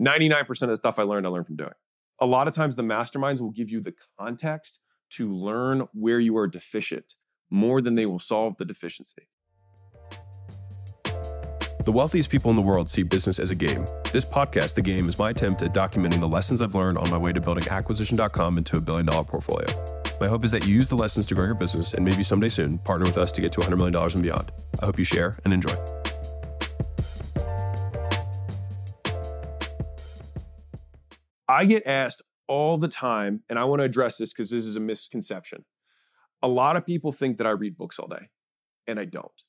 99% of the stuff I learned, I learned from doing. A lot of times the masterminds will give you the context to learn where you are deficient more than they will solve the deficiency. The wealthiest people in the world see business as a game. This podcast, The Game, is my attempt at documenting the lessons I've learned on my way to building acquisition.com into a billion dollar portfolio. My hope is that you use the lessons to grow your business and maybe someday soon partner with us to get to $100 million and beyond. I hope you share and enjoy. I get asked all the time, and I want to address this because this is a misconception. A lot of people think that I read books all day, and I don't.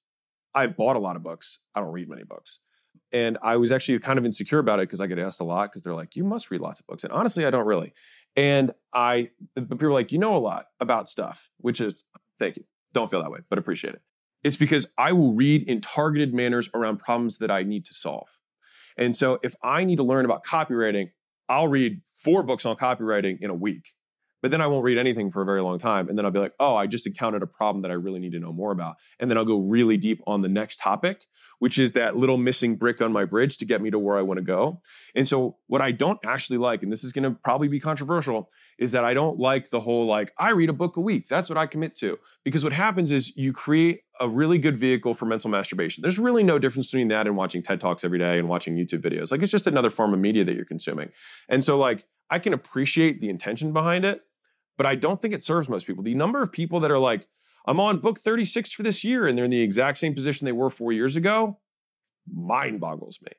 I've bought a lot of books. I don't read many books. And I was actually kind of insecure about it because I get asked a lot because they're like, you must read lots of books. And honestly, I don't really. And I, but people are like, you know a lot about stuff, which is, thank you. Don't feel that way, but appreciate it. It's because I will read in targeted manners around problems that I need to solve. And so if I need to learn about copywriting, I'll read four books on copywriting in a week, but then I won't read anything for a very long time. And then I'll be like, oh, I just encountered a problem that I really need to know more about. And then I'll go really deep on the next topic, which is that little missing brick on my bridge to get me to where I want to go. And so, what I don't actually like, and this is going to probably be controversial, is that I don't like the whole like, I read a book a week. That's what I commit to. Because what happens is you create a really good vehicle for mental masturbation. There's really no difference between that and watching TED Talks every day and watching YouTube videos. Like, it's just another form of media that you're consuming. And so, like, I can appreciate the intention behind it, but I don't think it serves most people. The number of people that are like, I'm on book 36 for this year and they're in the exact same position they were four years ago, mind boggles me.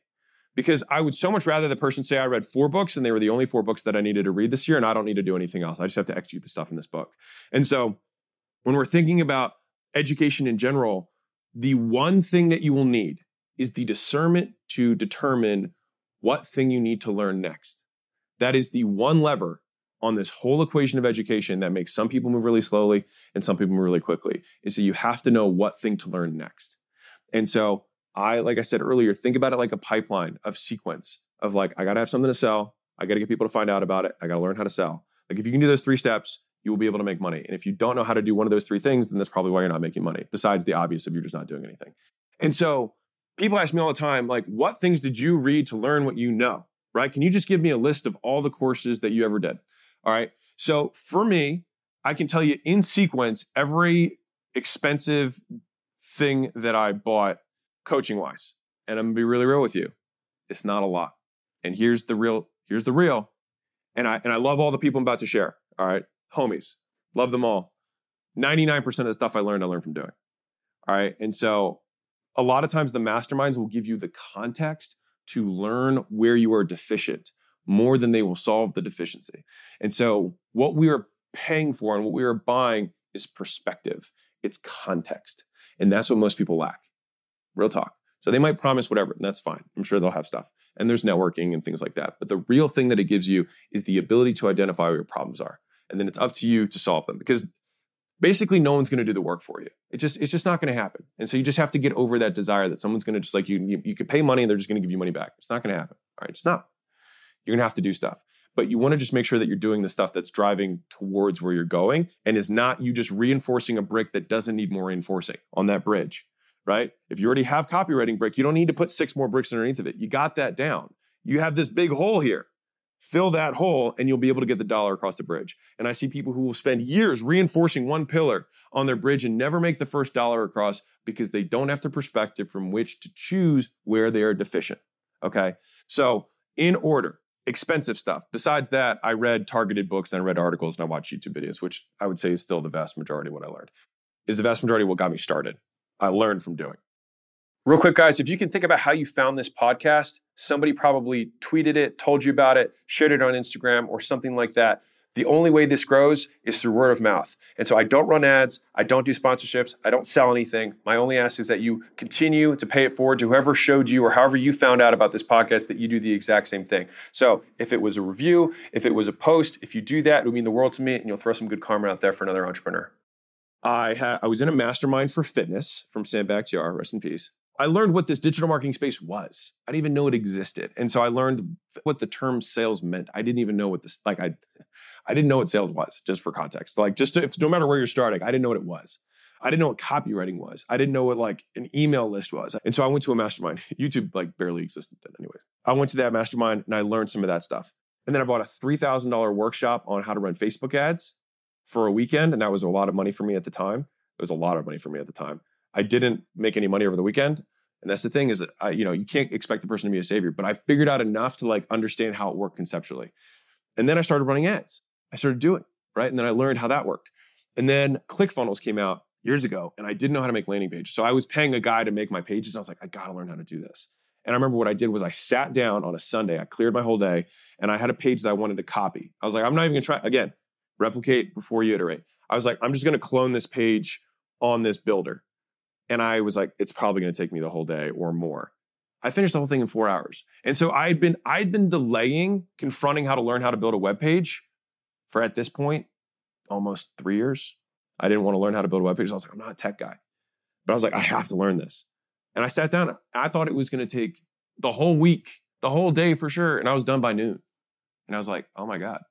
Because I would so much rather the person say I read four books and they were the only four books that I needed to read this year and I don't need to do anything else. I just have to execute the stuff in this book. And so when we're thinking about education in general, the one thing that you will need is the discernment to determine what thing you need to learn next. That is the one lever on this whole equation of education that makes some people move really slowly and some people move really quickly is that you have to know what thing to learn next. And so I, like I said earlier, think about it like a pipeline of sequence of like, I got to have something to sell. I got to get people to find out about it. I got to learn how to sell. Like if you can do those three steps, you will be able to make money. And if you don't know how to do one of those three things, then that's probably why you're not making money, besides the obvious of you're just not doing anything. And so people ask me all the time, like, what things did you read to learn what you know? Right? Can you just give me a list of all the courses that you ever did? All right. So for me, I can tell you in sequence every expensive thing that I bought coaching wise. And I'm gonna be really real with you. It's not a lot. And here's the real, here's the real. And I and I love all the people I'm about to share. All right. Homies. Love them all. 99% of the stuff I learned, I learned from doing. All right. And so a lot of times the masterminds will give you the context to learn where you are deficient more than they will solve the deficiency. And so what we are paying for and what we are buying is perspective. It's context. And that's what most people lack. Real talk. So they might promise whatever, and that's fine. I'm sure they'll have stuff. And there's networking and things like that. But the real thing that it gives you is the ability to identify what your problems are. And then it's up to you to solve them because basically no one's going to do the work for you. It just it's just not going to happen. And so you just have to get over that desire that someone's going to just like you you, you could pay money and they're just going to give you money back. It's not going to happen. All right, it's not. You're going to have to do stuff. But you want to just make sure that you're doing the stuff that's driving towards where you're going and is not you just reinforcing a brick that doesn't need more reinforcing on that bridge right? If you already have copywriting brick, you don't need to put six more bricks underneath of it. You got that down. You have this big hole here. Fill that hole and you'll be able to get the dollar across the bridge. And I see people who will spend years reinforcing one pillar on their bridge and never make the first dollar across because they don't have the perspective from which to choose where they are deficient. Okay. So, in order, expensive stuff. Besides that, I read targeted books and I read articles and I watched YouTube videos, which I would say is still the vast majority of what I learned. Is the vast majority of what got me started. I learned from doing. Real quick, guys, if you can think about how you found this podcast, somebody probably tweeted it, told you about it, shared it on Instagram, or something like that. The only way this grows is through word of mouth. And so I don't run ads, I don't do sponsorships, I don't sell anything. My only ask is that you continue to pay it forward to whoever showed you or however you found out about this podcast that you do the exact same thing. So if it was a review, if it was a post, if you do that, it would mean the world to me and you'll throw some good karma out there for another entrepreneur. I had I was in a mastermind for fitness from Sam Bakhtiar, rest in peace. I learned what this digital marketing space was. I didn't even know it existed. And so I learned what the term sales meant. I didn't even know what this like I I didn't know what sales was, just for context. Like just to, if, no matter where you're starting, I didn't know what it was. I didn't know what copywriting was. I didn't know what like an email list was. And so I went to a mastermind. YouTube like barely existed then, anyways. I went to that mastermind and I learned some of that stuff. And then I bought a $3,000 workshop on how to run Facebook ads for a weekend. And that was a lot of money for me at the time. It was a lot of money for me at the time. I didn't make any money over the weekend. And that's the thing is that I, you know, you can't expect the person to be a savior, but I figured out enough to like understand how it worked conceptually. And then I started running ads. I started doing, right? And then I learned how that worked. And then ClickFunnels came out years ago and I didn't know how to make landing pages. So I was paying a guy to make my pages. I was like, I got to learn how to do this. And I remember what I did was I sat down on a Sunday, I cleared my whole day, and I had a page that I wanted to copy. I was like, I'm not even gonna try again, replicate before you iterate. I was like, I'm just gonna clone this page on this builder. And I was like, it's probably gonna take me the whole day or more. I finished the whole thing in four hours. And so I'd been I'd been delaying confronting how to learn how to build a web page for at this point almost three years. I didn't want to learn how to build a web page. I was like, I'm not a tech guy. But I was like, I have to learn this. And I sat down. I thought it was going to take the whole week, the whole day for sure. And I was done by noon. And I was like, oh my God.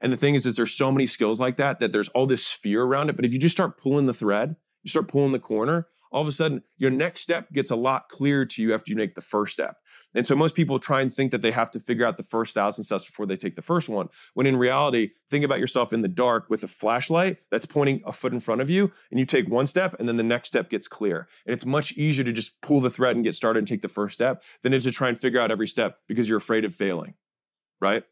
And the thing is, is there's so many skills like that that there's all this fear around it. But if you just start pulling the thread, you start pulling the corner, all of a sudden your next step gets a lot clearer to you after you make the first step. And so most people try and think that they have to figure out the first thousand steps before they take the first one. When in reality, think about yourself in the dark with a flashlight that's pointing a foot in front of you, and you take one step, and then the next step gets clear. And it's much easier to just pull the thread and get started and take the first step than it is to try and figure out every step because you're afraid of failing. Right?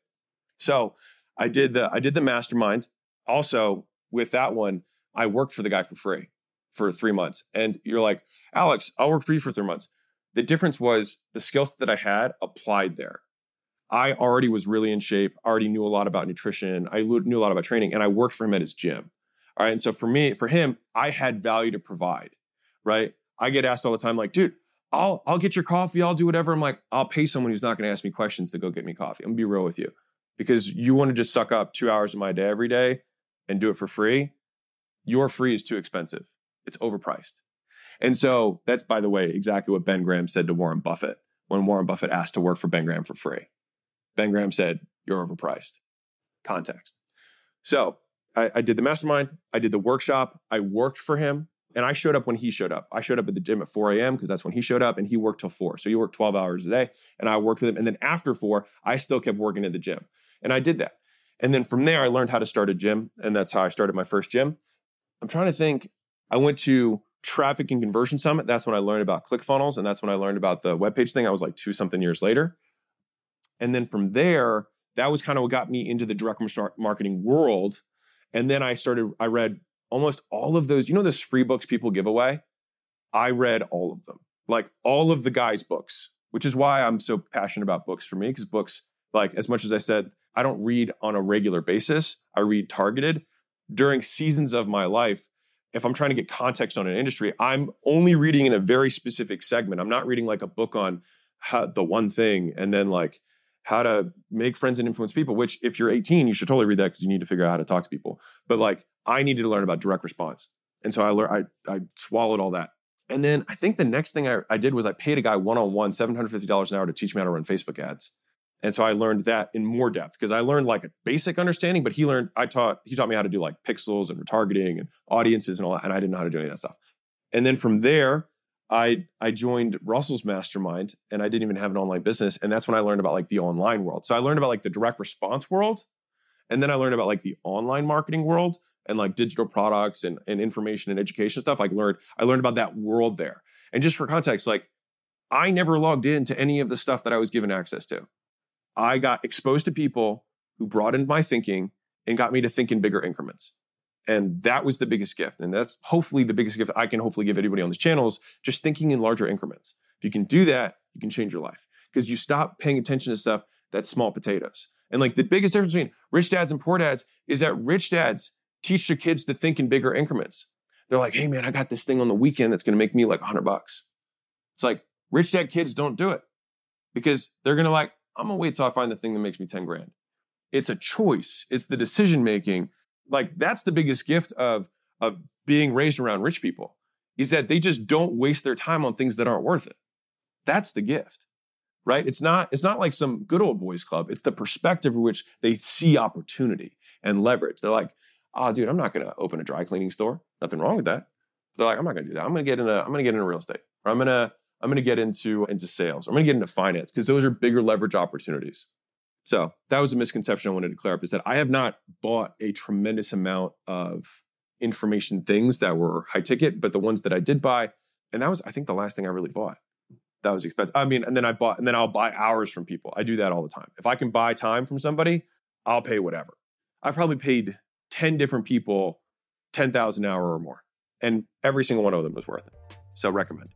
So I did the I did the mastermind. Also, with that one, I worked for the guy for free for three months. And you're like, Alex, I'll work for you for three months. The difference was the skills that I had applied there. I already was really in shape, I already knew a lot about nutrition, I knew a lot about training, and I worked for him at his gym. All right. And so for me, for him, I had value to provide. Right. I get asked all the time, like, dude, I'll I'll get your coffee, I'll do whatever. I'm like, I'll pay someone who's not going to ask me questions to go get me coffee. I'm gonna be real with you. Because you want to just suck up two hours of my day every day and do it for free. Your free is too expensive. It's overpriced. And so that's, by the way, exactly what Ben Graham said to Warren Buffett when Warren Buffett asked to work for Ben Graham for free. Ben Graham said, You're overpriced. Context. So I, I, did the mastermind, I did the workshop, I worked for him, and I showed up when he showed up. I showed up at the gym at 4 a.m. because that's when he showed up, and he worked till 4. So he worked 12 hours a day, and I worked with him. And then after 4, I still kept working at the gym. And I did that. And then from there, I learned how to start a gym, and that's how I started my first gym. I'm trying to think. I went to Traffic and Conversion Summit. That's when I learned about ClickFunnels, and that's when I learned about the web page thing. I was like two something years later. And then from there, that was kind of what got me into the direct marketing world. And then I started, I read almost all of those, you know, those free books people give away? I read all of them, like all of the guys' books, which is why I'm so passionate about books for me, because books, like as much as I said, I don't read on a regular basis, I read targeted. During seasons of my life, if I'm trying to get context on an industry, I'm only reading in a very specific segment. I'm not reading like a book on how, the one thing and then like how to make friends and influence people, which if you're 18, you should totally read that because you need to figure out how to talk to people. But like I needed to learn about direct response. And so I learned, I, I swallowed all that. And then I think the next thing I, I did was I paid a guy one on one, $750 an hour to teach me how to run Facebook ads. And so I learned that in more depth because I learned like a basic understanding, but he learned, I taught, he taught me how to do like pixels and retargeting and audiences and all that. And I didn't know how to do any of that stuff. And then from there, I I joined Russell's mastermind and I didn't even have an online business. And that's when I learned about like the online world. So I learned about like the direct response world. And then I learned about like the online marketing world and like digital products and, and information and education stuff. I learned, I learned about that world there. And just for context, like I never logged into any of the stuff that I was given access to. I got exposed to people who broadened my thinking and got me to think in bigger increments. And that was the biggest gift. And that's hopefully the biggest gift I can hopefully give anybody on this channel is just thinking in larger increments. If you can do that, you can change your life because you stop paying attention to stuff that's small potatoes. And like the biggest difference between rich dads and poor dads is that rich dads teach their kids to think in bigger increments. They're like, hey man, I got this thing on the weekend that's going to make me like 100 bucks. It's like rich dad kids don't do it because they're going to like, I'm gonna wait till I find the thing that makes me 10 grand. It's a choice. It's the decision making. Like that's the biggest gift of, of being raised around rich people is that they just don't waste their time on things that aren't worth it. That's the gift. Right? It's not, it's not like some good old boys club. It's the perspective in which they see opportunity and leverage. They're like, oh, dude, I'm not gonna open a dry cleaning store. Nothing wrong with that. They're like, I'm not going to do that. I'm going to get into I'm going to get into real estate, or I'm going to I'm going to get into into sales, I'm going to get into finance because those are bigger leverage opportunities. So that was a misconception I wanted to clear up is that I have not bought a tremendous amount of information things that were high ticket, but the ones that I did buy, and that was I think the last thing I really bought. That was expensive. I mean, and then I bought, and then I'll buy hours from people. I do that all the time. If I can buy time from somebody, I'll pay whatever. I've probably paid 10 different people 10,000 an hour or more. And every single one of them was worth it. So recommend.